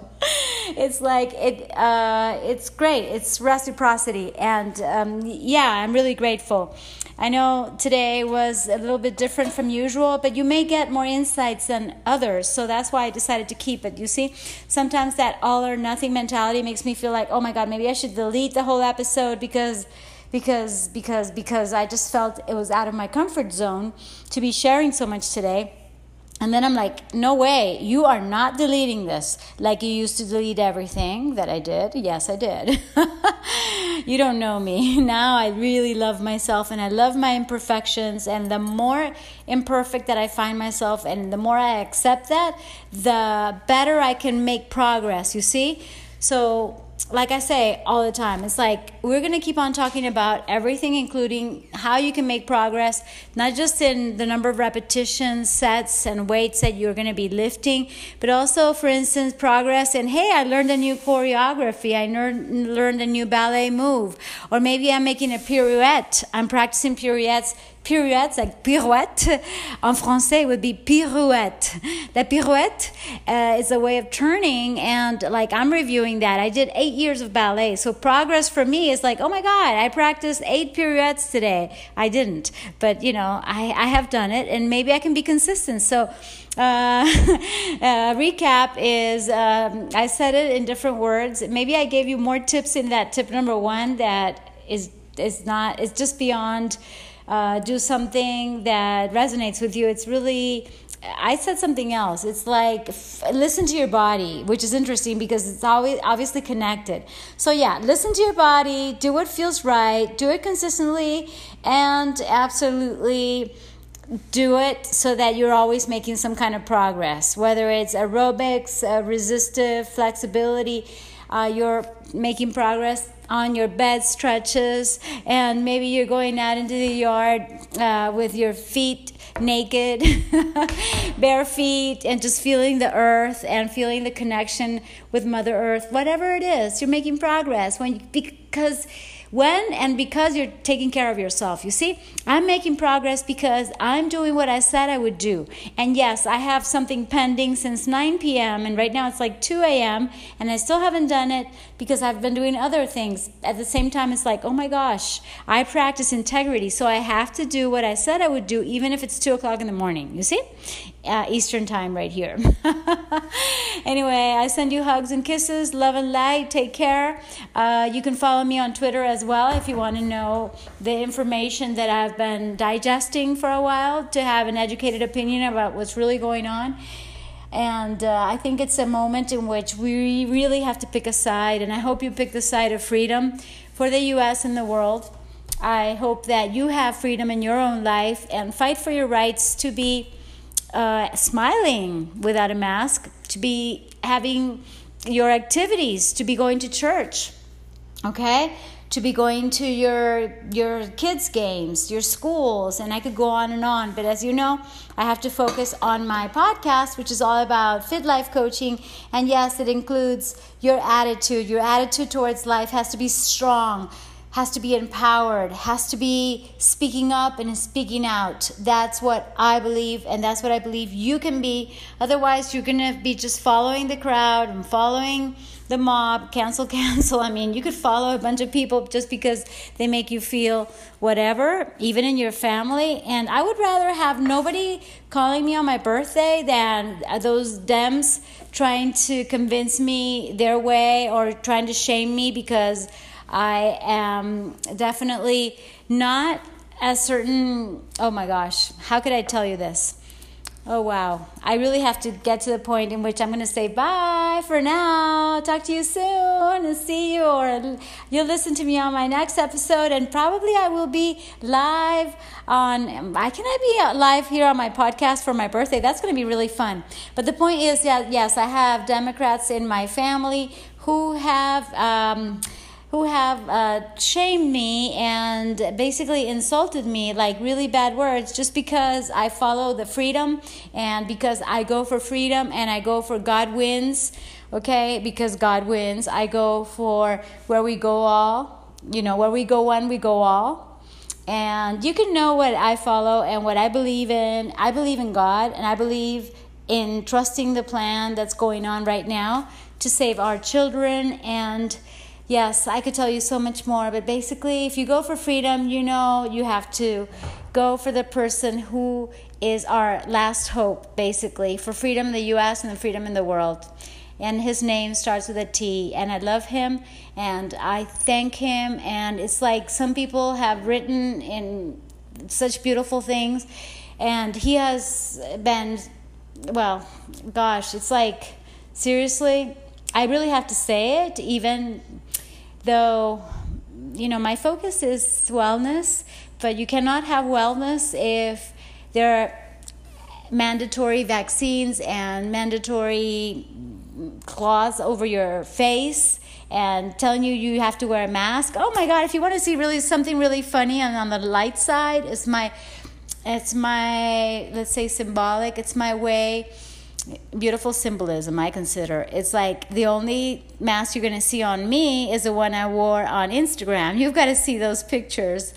It's like it. Uh, it's great. It's reciprocity, and um, yeah, I'm really grateful. I know today was a little bit different from usual, but you may get more insights than others. So that's why I decided to keep it. You see, sometimes that all or nothing mentality makes me feel like, oh my God, maybe I should delete the whole episode because because because because I just felt it was out of my comfort zone to be sharing so much today. And then I'm like, no way, you are not deleting this like you used to delete everything that I did. Yes, I did. you don't know me. Now I really love myself and I love my imperfections. And the more imperfect that I find myself and the more I accept that, the better I can make progress, you see? So like I say all the time, it's like we're going to keep on talking about everything, including how you can make progress, not just in the number of repetitions, sets, and weights that you're going to be lifting, but also, for instance, progress in, hey, I learned a new choreography, I learned, learned a new ballet move, or maybe I'm making a pirouette, I'm practicing pirouettes pirouettes, like pirouette. En français, it would be pirouette. The pirouette uh, is a way of turning, and like I'm reviewing that. I did eight years of ballet, so progress for me is like, oh my God, I practiced eight pirouettes today. I didn't, but you know, I, I have done it, and maybe I can be consistent. So, uh, uh, recap is um, I said it in different words. Maybe I gave you more tips in that tip number one that is is not is just beyond uh, do something that resonates with you. It's really, I said something else. It's like f- listen to your body, which is interesting because it's always obviously connected. So yeah, listen to your body, do what feels right, do it consistently, and absolutely do it so that you're always making some kind of progress, whether it's aerobics, uh, resistive, flexibility. Uh, you're making progress on your bed stretches, and maybe you're going out into the yard uh, with your feet naked, bare feet, and just feeling the earth and feeling the connection with Mother Earth. Whatever it is, you're making progress when you, because when and because you're taking care of yourself. You see, I'm making progress because I'm doing what I said I would do. And yes, I have something pending since 9 p.m. and right now it's like 2 a.m. and I still haven't done it because I've been doing other things. At the same time, it's like, oh my gosh, I practice integrity, so I have to do what I said I would do even if it's 2 o'clock in the morning. You see? Uh, Eastern time right here. anyway, I send you hugs and kisses, love and light. Take care. Uh, you can follow me on Twitter as well if you want to know the information that I've been digesting for a while to have an educated opinion about what's really going on. And uh, I think it's a moment in which we really have to pick a side, and I hope you pick the side of freedom for the US and the world. I hope that you have freedom in your own life and fight for your rights to be uh, smiling without a mask, to be having your activities, to be going to church, okay? To be going to your your kids' games, your schools, and I could go on and on. But as you know, I have to focus on my podcast, which is all about fit life coaching. And yes, it includes your attitude. Your attitude towards life has to be strong has to be empowered, has to be speaking up and speaking out. That's what I believe, and that's what I believe you can be. Otherwise, you're to be just following the crowd and following the mob, cancel, cancel. I mean, you could follow a bunch of people just because they make you feel whatever, even in your family. And I would rather have nobody calling me on my birthday than uh, those Dems trying to convince me their way or trying to shame me because I am definitely not as certain. Oh my gosh, how could I tell you this? Oh wow, I really have to get to the point in which I'm going to say bye for now. Talk to you soon and see you, or you'll listen to me on my next episode, and probably I will be live on. I can I be live here on my podcast for my birthday? That's going to be really fun. But the point is, yeah, yes, I have Democrats in my family who have. Um, who have uh, shamed me and basically insulted me like really bad words just because I follow the freedom and because I go for freedom and I go for God wins, okay? Because God wins. I go for where we go all, you know, where we go one, we go all. And you can know what I follow and what I believe in. I believe in God and I believe in trusting the plan that's going on right now to save our children and yes, I could tell you so much more, but basically, if you go for freedom, you know you have to go for the person who is our last hope, basically, for freedom in the US and the freedom in the world. And his name starts with a T, and I love him and I thank him. And it's like some people have written in such beautiful things, and he has been, well, gosh, it's like seriously, I really have to say it, even though you know my focus is wellness but you cannot have wellness if there are mandatory vaccines and mandatory cloths over your face and telling you you have to wear a mask. Oh my god if you want to see really something really funny and on the light side it's my it's my let's say symbolic it's my way beautiful symbolism i consider. It's like the only mask you're going to see on me is the one i wore on instagram. You've got to see those pictures.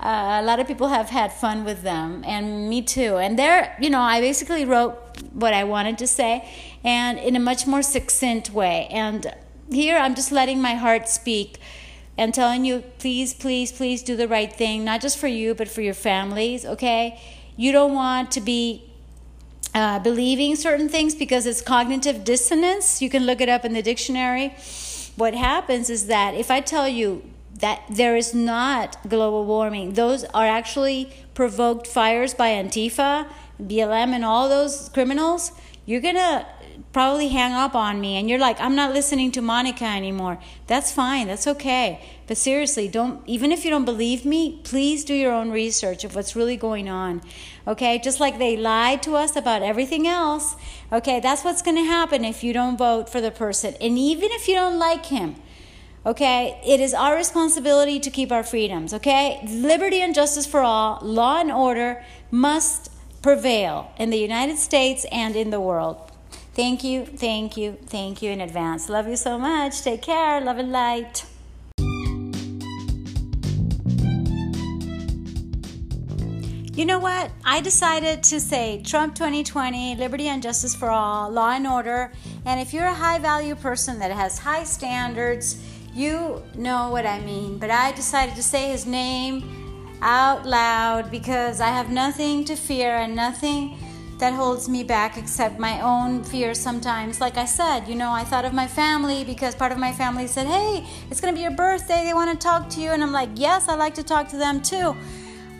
Uh, a lot of people have had fun with them and me too. And there you know i basically wrote what i wanted to say and in a much more succinct way. And here i'm just letting my heart speak and telling you please please please do the right thing not just for you but for your families okay? You don't want to be uh, believing certain things because it's cognitive dissonance. You can look it up in the dictionary. What happens is that if I tell you that there is not global warming, those are actually provoked fires by Antifa, BLM, and all those criminals, you're going to probably hang up on me and you're like, I'm not listening to Monica anymore. That's fine. That's okay. But seriously, don't, even if you don't believe me, please do your own research of what's really going on. Okay. Just like they lied to us about everything else. Okay. That's what's going to happen if you don't vote for the person. And even if you don't like him, okay, it is our responsibility to keep our freedoms. Okay. Liberty and justice for all, law and order must prevail in the United States and in the world. Thank you, thank you, thank you in advance. Love you so much. Take care. Love and light. You know what? I decided to say Trump 2020, liberty and justice for all, law and order. And if you're a high value person that has high standards, you know what I mean. But I decided to say his name out loud because I have nothing to fear and nothing that holds me back except my own fear sometimes. Like I said, you know, I thought of my family because part of my family said, hey, it's going to be your birthday. They want to talk to you. And I'm like, yes, I like to talk to them too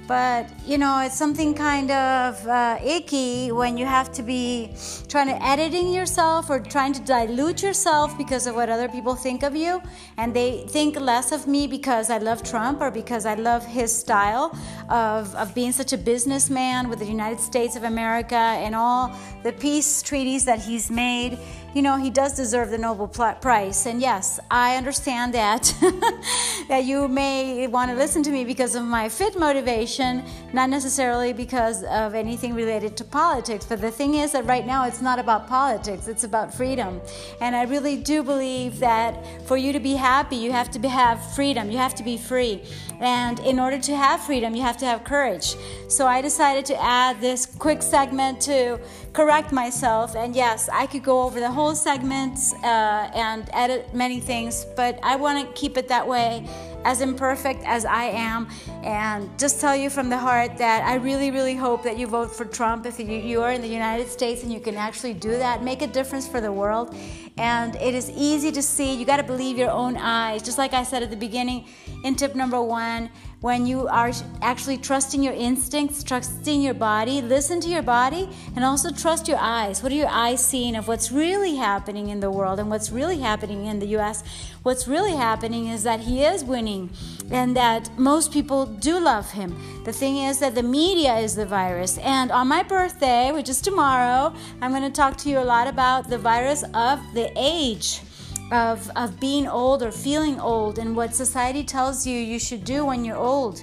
but you know it's something kind of uh, icky when you have to be trying to editing yourself or trying to dilute yourself because of what other people think of you. And they think less of me because i love trump or because i love his style of, of being such a businessman with the united states of america and all the peace treaties that he's made you know, he does deserve the Nobel Prize. And yes, I understand that that you may want to listen to me because of my fit motivation, not necessarily because of anything related to politics. But the thing is that right now it's not about politics; it's about freedom. And I really do believe that for you to be happy, you have to be, have freedom. You have to be free. And in order to have freedom, you have to have courage. So I decided to add this quick segment to correct myself. And yes, I could go over the whole segment uh, and edit many things, but I want to keep it that way, as imperfect as I am, and just tell you from the heart that I really, really hope that you vote for Trump if you, you are in the United States and you can actually do that, make a difference for the world. And it is easy to see. You got to believe your own eyes. Just like I said at the beginning in tip number one when you are actually trusting your instincts, trusting your body, listen to your body, and also trust your eyes. What are your eyes seeing of what's really happening in the world and what's really happening in the US? What's really happening is that he is winning and that most people do love him. The thing is that the media is the virus. And on my birthday, which is tomorrow, I'm going to talk to you a lot about the virus of the age of, of being old or feeling old and what society tells you you should do when you're old.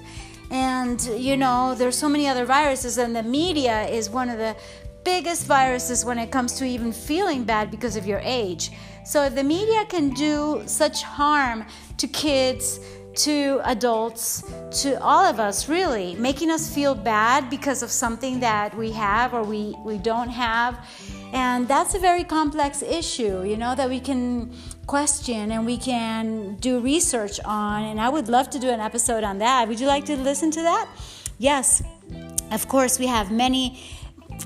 And, you know, there's so many other viruses, and the media is one of the biggest viruses when it comes to even feeling bad because of your age. So, if the media can do such harm to kids, to adults, to all of us, really, making us feel bad because of something that we have or we, we don't have. And that's a very complex issue, you know, that we can question and we can do research on. And I would love to do an episode on that. Would you like to listen to that? Yes. Of course, we have many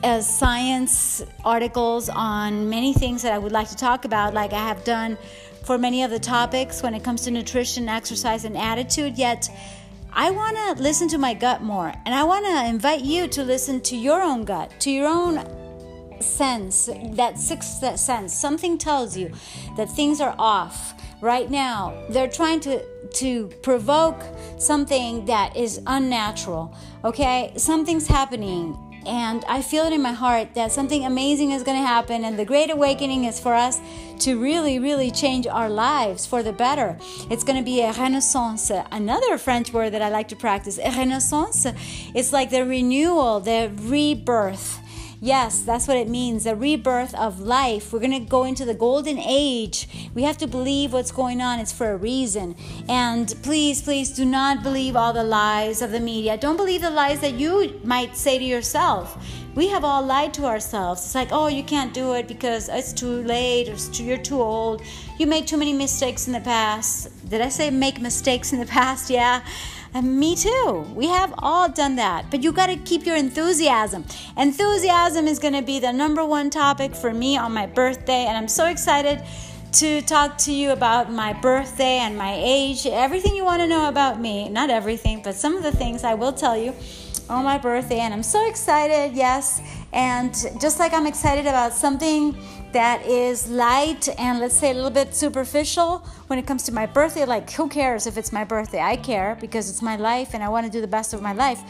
uh, science articles on many things that I would like to talk about, like I have done for many of the topics when it comes to nutrition, exercise, and attitude. Yet, I want to listen to my gut more, and I want to invite you to listen to your own gut, to your own sense, that sixth sense, something tells you that things are off. Right now, they're trying to, to provoke something that is unnatural. Okay? Something's happening and I feel it in my heart that something amazing is going to happen, and the Great Awakening is for us to really, really change our lives for the better. It's going to be a renaissance, another French word that I like to practice. A renaissance, it's like the renewal, the rebirth Yes, that's what it means the rebirth of life. We're going to go into the golden age. We have to believe what's going on, it's for a reason. And please, please do not believe all the lies of the media. Don't believe the lies that you might say to yourself. We have all lied to ourselves. It's like, oh, you can't do it because it's too late or too, you're too old. You made too many mistakes in the past. Did I say make mistakes in the past? Yeah. And me too. We have all done that. But you got to keep your enthusiasm. Enthusiasm is going to be the number one topic for me on my birthday. And I'm so excited to talk to you about my birthday and my age, everything you want to know about me. Not everything, but some of the things I will tell you on my birthday. And I'm so excited, yes. And just like I'm excited about something that is light and let's say a little bit superficial when it comes to my birthday, like who cares if it's my birthday? I care because it's my life and I want to do the best of my life.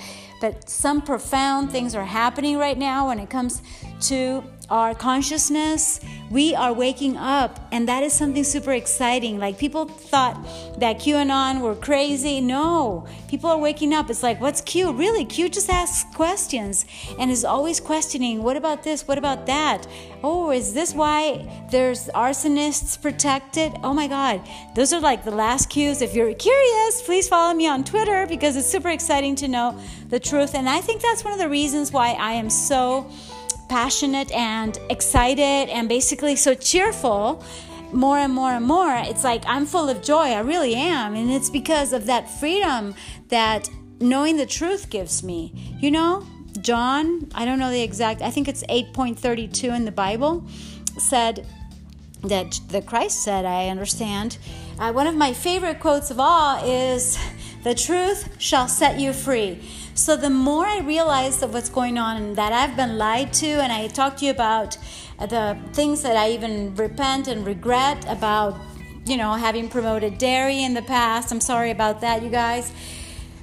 But some profound things are happening right now when it comes to our consciousness, we are waking up, and that is something super exciting. Like people thought that QAnon were crazy. No, people are waking up. It's like, what's Q? Really, Q just asks questions and is always questioning. What about this? What about that? Oh, is this why there's arsonists protected? Oh my God, those are like the last cues If you're curious, please follow me on Twitter because it's super exciting to know the truth. And I think that's one of the reasons why I am so passionate and excited and basically so cheerful more and more and more it's like i'm full of joy i really am and it's because of that freedom that knowing the truth gives me you know John, I don't know the exact, I think it's 8.32 in the Bible, said that the Christ said, I understand. Uh, one of my favorite quotes of all is, The truth shall set you free. So the more I realize of what's going on and that I've been lied to, and I talked to you about uh, the things that I even repent and regret about, you know, having promoted dairy in the past. I'm sorry about that, you guys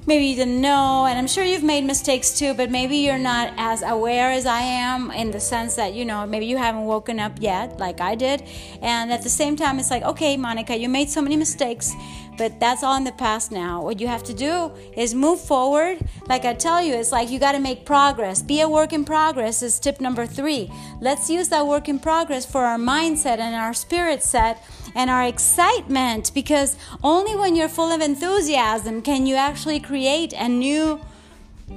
maybe you didn't know and i'm sure you've made mistakes too but maybe you're not as aware as i am in the sense that you know maybe you haven't woken up yet like i did and at the same time it's like okay monica you made so many mistakes but that's all in the past now. What you have to do is move forward. Like i tell you it's like you got to make progress. Be a work in progress is tip number three. Let's use that work in progress for our mindset and our spirit set and our excitement because only when you're full of enthusiasm can you actually create a new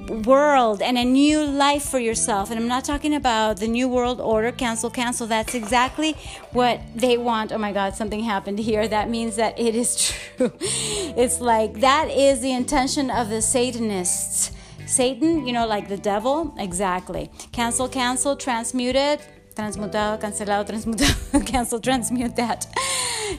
world and a new life for yourself. And I'm not talking about the new world order, cancel, cancel. That's exactly what they want. Oh my God, something happened here. That means that it is true. it's like that is the intention of the Satanists. Satan, you know, like the devil, exactly. Cancel, cancel, transmute it, transmutado, cancelado, transmutado, cancel, transmute that.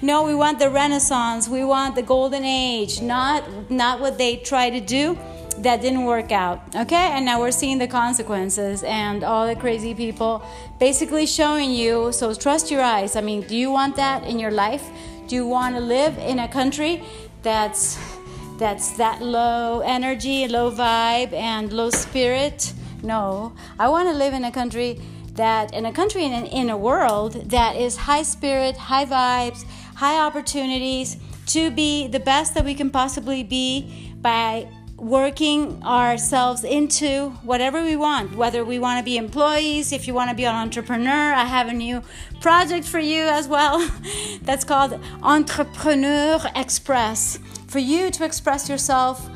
No, we want the Renaissance. We want the golden age, not not what they try to do that didn't work out. Okay? And now we're seeing the consequences and all the crazy people basically showing you, so trust your eyes. I mean, do you want that in your life? Do you want to live in a country that's that's that low energy, low vibe and low spirit? No. I want to live in a country that in a country in, in a world that is high spirit, high vibes, high opportunities to be the best that we can possibly be by working ourselves into whatever we want whether we want to be employees if you want to be an entrepreneur i have a new project for you as well that's called entrepreneur express for you to express yourself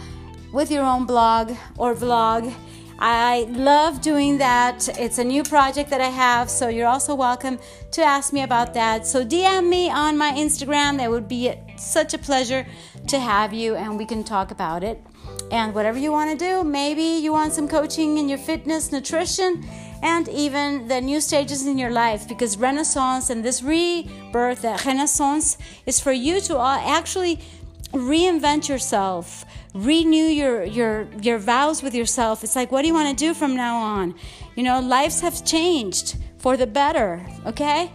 with your own blog or vlog I love doing that. It's a new project that I have, so you're also welcome to ask me about that. So DM me on my Instagram. That would be such a pleasure to have you, and we can talk about it. And whatever you want to do, maybe you want some coaching in your fitness, nutrition, and even the new stages in your life because Renaissance and this rebirth, the Renaissance, is for you to actually reinvent yourself renew your your your vows with yourself. It's like what do you want to do from now on? You know lives have changed for the better okay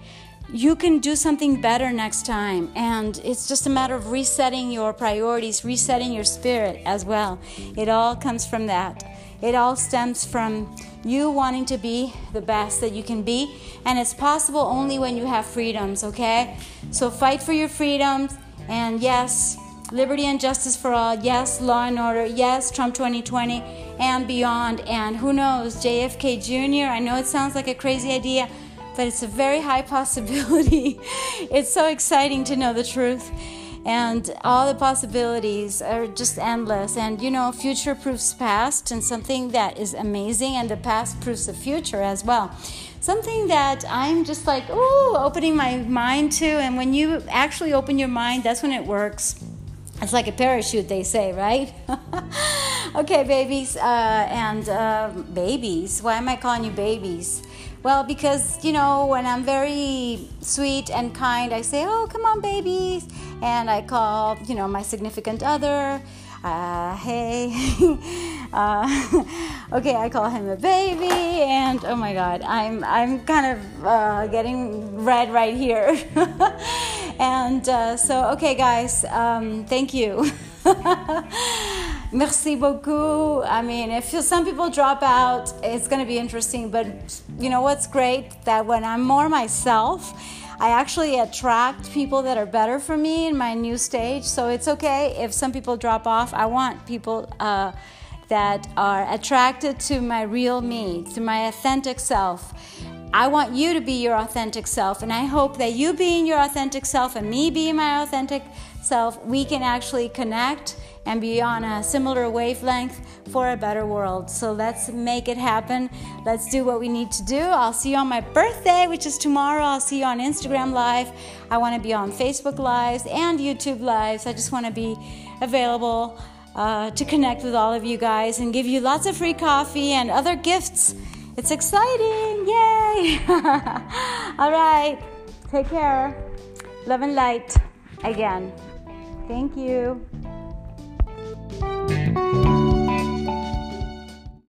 you can do something better next time. And it's just a matter of resetting your priorities resetting your spirit as well. It all comes from that. It all stems from you wanting to be the best that you can be. And it's possible only when you have freedoms okay? So fight for your freedoms. And yes liberty and justice for all, yes, law and order, yes, Trump 2020 and beyond. And who knows, JFK Jr., I know it sounds like a crazy idea, but it's a very high possibility. it's so exciting to know the truth. And all the possibilities are just endless. And you know, future proofs past, and something that is amazing, and the past proofs the future as well something that I'm just like, oh, opening my mind to. And when you actually open your mind, that's when it works. It's like a parachute, they say, right? okay, babies uh, and uh, babies. Why am I calling you babies? Well, because, you know, when I'm very sweet and kind, I say, oh, come on, babies. And I call, you know, my significant other uh, hey, uh, okay, I call him a baby, and oh my God, I'm I'm kind of uh, getting red right here, and uh, so okay, guys, um, thank you. Merci beaucoup. I mean, if some people drop out, it's going to be interesting. But you know what's great? That when I'm more myself, I actually attract people that are better for me in my new stage. So it's okay if some people drop off. I want people uh, that are attracted to my real me, to my authentic self. I want you to be your authentic self, and I hope that you being your authentic self and me being my authentic self, we can actually connect and be on a similar wavelength for a better world. So let's make it happen. Let's do what we need to do. I'll see you on my birthday, which is tomorrow. I'll see you on Instagram Live. I want to be on Facebook Lives and YouTube Lives. I just want to be available uh, to connect with all of you guys and give you lots of free coffee and other gifts. It's exciting! Yay! all right, take care. Love and light again. Thank you. Música